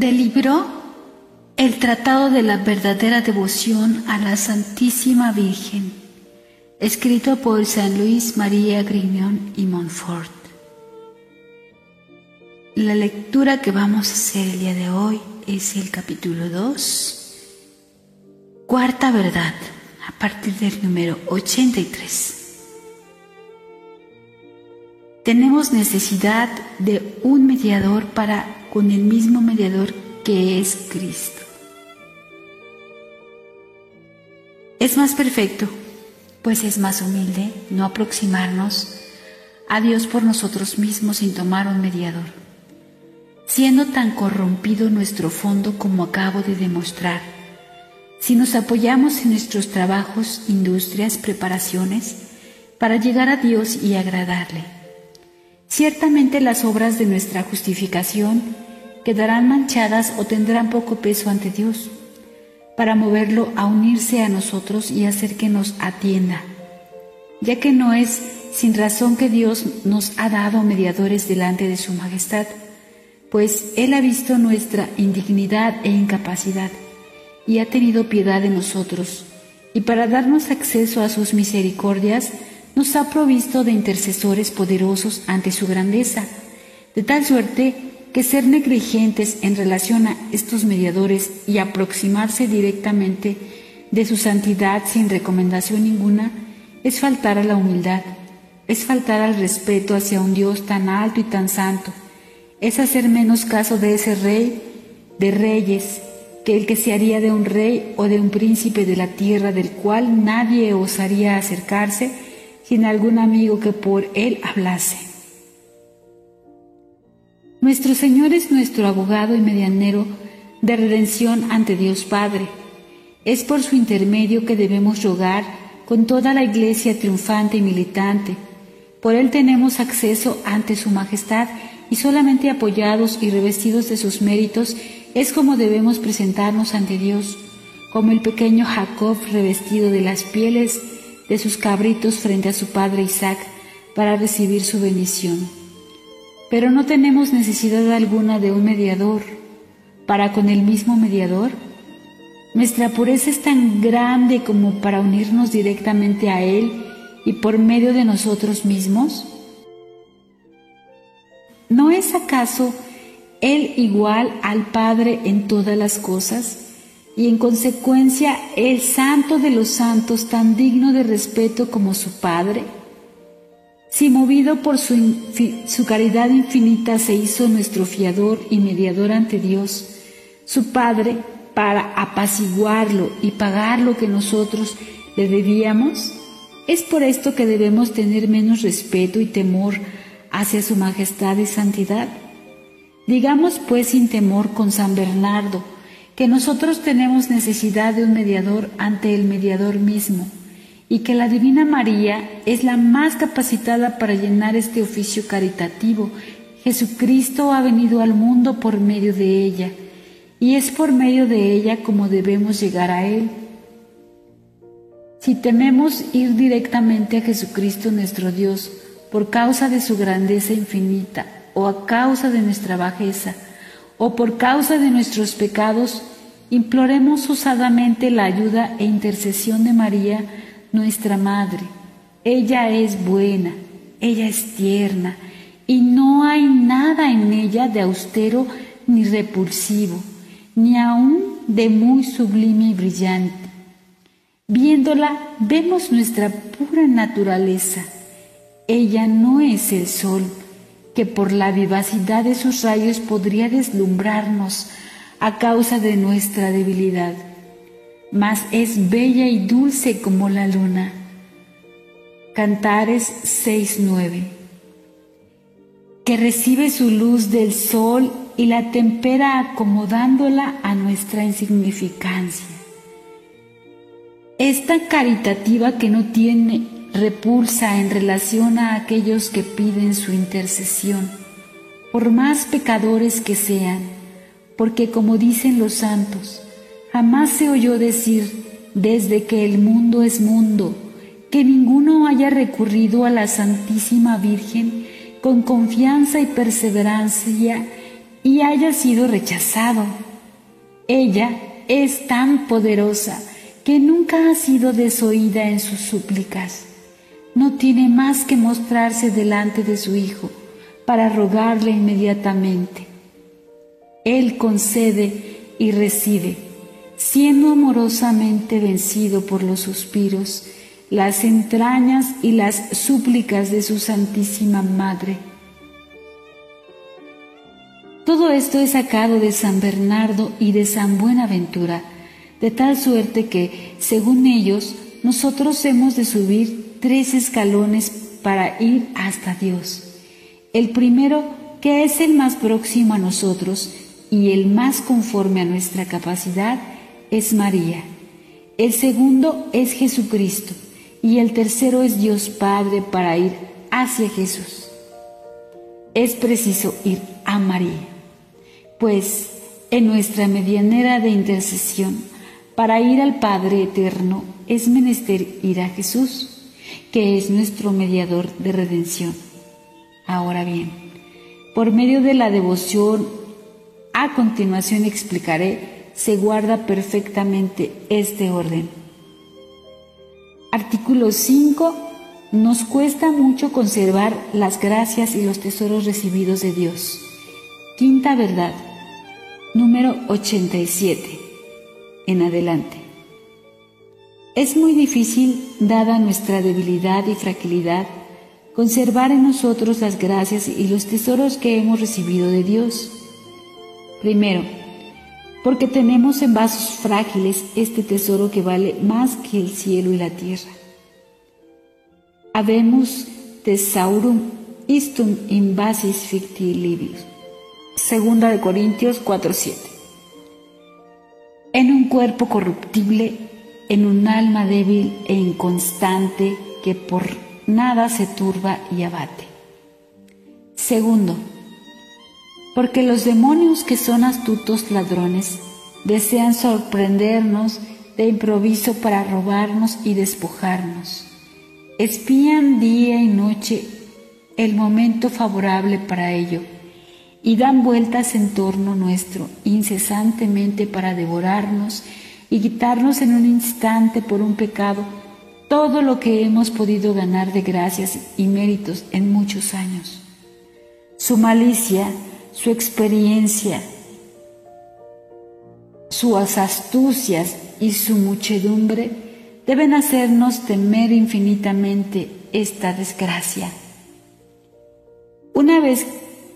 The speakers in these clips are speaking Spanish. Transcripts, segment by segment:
Del libro El Tratado de la verdadera devoción a la Santísima Virgen, escrito por San Luis María Grignon y Montfort. La lectura que vamos a hacer el día de hoy es el capítulo 2, cuarta verdad, a partir del número 83. Tenemos necesidad de un mediador para con el mismo mediador que es Cristo. Es más perfecto, pues es más humilde no aproximarnos a Dios por nosotros mismos sin tomar un mediador, siendo tan corrompido nuestro fondo como acabo de demostrar. Si nos apoyamos en nuestros trabajos, industrias, preparaciones, para llegar a Dios y agradarle. Ciertamente las obras de nuestra justificación quedarán manchadas o tendrán poco peso ante Dios, para moverlo a unirse a nosotros y hacer que nos atienda, ya que no es sin razón que Dios nos ha dado mediadores delante de su majestad, pues Él ha visto nuestra indignidad e incapacidad y ha tenido piedad de nosotros, y para darnos acceso a sus misericordias, nos ha provisto de intercesores poderosos ante su grandeza, de tal suerte que ser negligentes en relación a estos mediadores y aproximarse directamente de su santidad sin recomendación ninguna es faltar a la humildad, es faltar al respeto hacia un Dios tan alto y tan santo, es hacer menos caso de ese rey de reyes que el que se haría de un rey o de un príncipe de la tierra del cual nadie osaría acercarse sin algún amigo que por él hablase. Nuestro Señor es nuestro abogado y medianero de redención ante Dios Padre. Es por su intermedio que debemos rogar con toda la iglesia triunfante y militante. Por Él tenemos acceso ante Su Majestad y solamente apoyados y revestidos de sus méritos es como debemos presentarnos ante Dios, como el pequeño Jacob revestido de las pieles de sus cabritos frente a su padre Isaac para recibir su bendición pero no tenemos necesidad alguna de un mediador para con el mismo mediador. Nuestra pureza es tan grande como para unirnos directamente a Él y por medio de nosotros mismos. ¿No es acaso Él igual al Padre en todas las cosas? Y en consecuencia el santo de los santos tan digno de respeto como su Padre? Si movido por su, su, caridad infinita se hizo nuestro fiador y mediador ante Dios, su Padre, para apaciguarlo y pagar lo que nosotros le debíamos, es por esto que debemos tener menos respeto y temor hacia su majestad y santidad. Digamos pues sin temor con San Bernardo, que nosotros tenemos necesidad de un mediador ante el mediador mismo y que la Divina María es la más capacitada para llenar este oficio caritativo. Jesucristo ha venido al mundo por medio de ella y es por medio de ella como debemos llegar a Él. Si tememos ir directamente a Jesucristo nuestro Dios por causa de su grandeza infinita o a causa de nuestra bajeza o por causa de nuestros pecados, imploremos osadamente la ayuda e intercesión de María, nuestra madre. Ella es buena, ella es tierna y no hay nada en ella de austero ni repulsivo, ni aun de muy sublime y brillante. Viéndola vemos nuestra pura naturaleza. Ella no es el sol, que por la vivacidad de sus rayos podría deslumbrarnos a causa de nuestra debilidad mas es bella y dulce como la luna. Cantares 6.9 que recibe su luz del sol y la tempera acomodándola a nuestra insignificancia. Esta caritativa que no tiene repulsa en relación a aquellos que piden su intercesión, por más pecadores que sean, porque como dicen los santos, Jamás se oyó decir, desde que el mundo es mundo, que ninguno haya recurrido a la Santísima Virgen con confianza y perseverancia y haya sido rechazado. Ella es tan poderosa que nunca ha sido desoída en sus súplicas. No tiene más que mostrarse delante de su Hijo para rogarle inmediatamente. Él concede y recibe, siendo amorosamente vencido por los suspiros, las entrañas y las súplicas de su Santísima Madre. Todo esto es sacado de San Bernardo y de San Buenaventura, de tal suerte que, según ellos, nosotros hemos de subir tres escalones para ir hasta Dios. El primero, que es el más próximo a nosotros y el más conforme a nuestra capacidad, es María. El segundo es Jesucristo y el tercero es Dios Padre para ir hacia Jesús. Es preciso ir a María, pues en nuestra medianera de intercesión para ir al Padre eterno es menester ir a Jesús, que es nuestro mediador de redención. Ahora bien, por medio de la devoción, a continuación explicaré, se guarda perfectamente este orden. Artículo 5. Nos cuesta mucho conservar las gracias y los tesoros recibidos de Dios. Quinta verdad. Número 87. En adelante. Es muy difícil, dada nuestra debilidad y fragilidad, conservar en nosotros las gracias y los tesoros que hemos recibido de Dios. Primero, porque tenemos en vasos frágiles este tesoro que vale más que el cielo y la tierra. Habemus tesaurum istum in basis ficti libius. Segunda de Corintios 4:7. En un cuerpo corruptible, en un alma débil e inconstante que por nada se turba y abate. Segundo, porque los demonios que son astutos ladrones desean sorprendernos de improviso para robarnos y despojarnos. Espían día y noche el momento favorable para ello y dan vueltas en torno nuestro incesantemente para devorarnos y quitarnos en un instante por un pecado todo lo que hemos podido ganar de gracias y méritos en muchos años. Su malicia su experiencia, sus astucias y su muchedumbre deben hacernos temer infinitamente esta desgracia. Una vez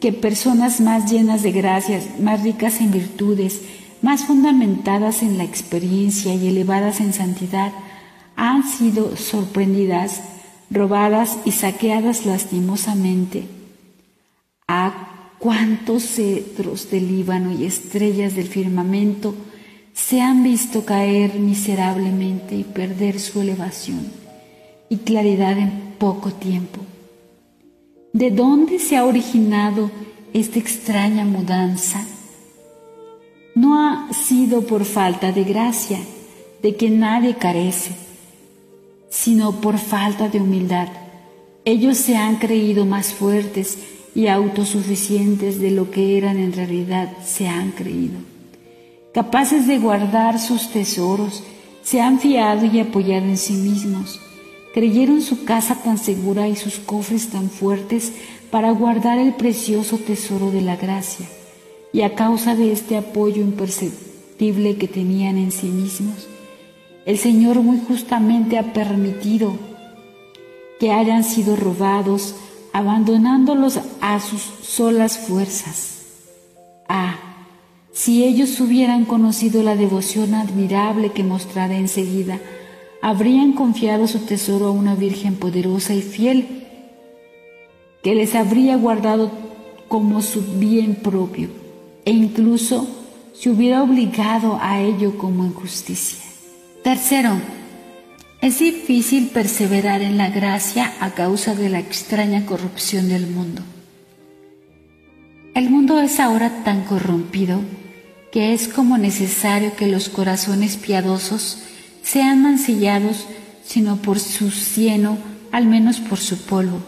que personas más llenas de gracias, más ricas en virtudes, más fundamentadas en la experiencia y elevadas en santidad, han sido sorprendidas, robadas y saqueadas lastimosamente, ha cuántos cedros del Líbano y estrellas del firmamento se han visto caer miserablemente y perder su elevación y claridad en poco tiempo. ¿De dónde se ha originado esta extraña mudanza? No ha sido por falta de gracia, de que nadie carece, sino por falta de humildad. Ellos se han creído más fuertes y autosuficientes de lo que eran en realidad se han creído. Capaces de guardar sus tesoros, se han fiado y apoyado en sí mismos. Creyeron su casa tan segura y sus cofres tan fuertes para guardar el precioso tesoro de la gracia. Y a causa de este apoyo imperceptible que tenían en sí mismos, el Señor muy justamente ha permitido que hayan sido robados, abandonándolos a sus solas fuerzas. Ah, si ellos hubieran conocido la devoción admirable que mostraré enseguida, habrían confiado su tesoro a una Virgen poderosa y fiel, que les habría guardado como su bien propio, e incluso se hubiera obligado a ello como injusticia. Tercero, es difícil perseverar en la gracia a causa de la extraña corrupción del mundo. El mundo es ahora tan corrompido que es como necesario que los corazones piadosos sean mancillados, sino por su cieno, al menos por su polvo,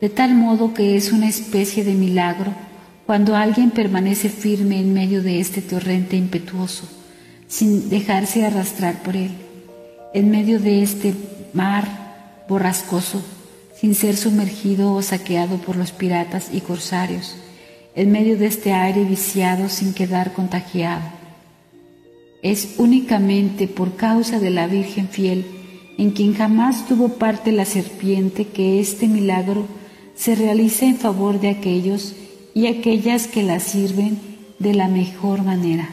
de tal modo que es una especie de milagro Cuando alguien permanece firme en medio de este torrente impetuoso, sin dejarse arrastrar por él, en medio de este mar borrascoso, sin ser sumergido o saqueado por los piratas y corsarios, en medio de este aire viciado sin quedar contagiado. Es únicamente por causa de la Virgen fiel, en quien jamás tuvo parte la serpiente, que este milagro se realiza en favor de aquellos y aquellas que la sirven de la mejor manera.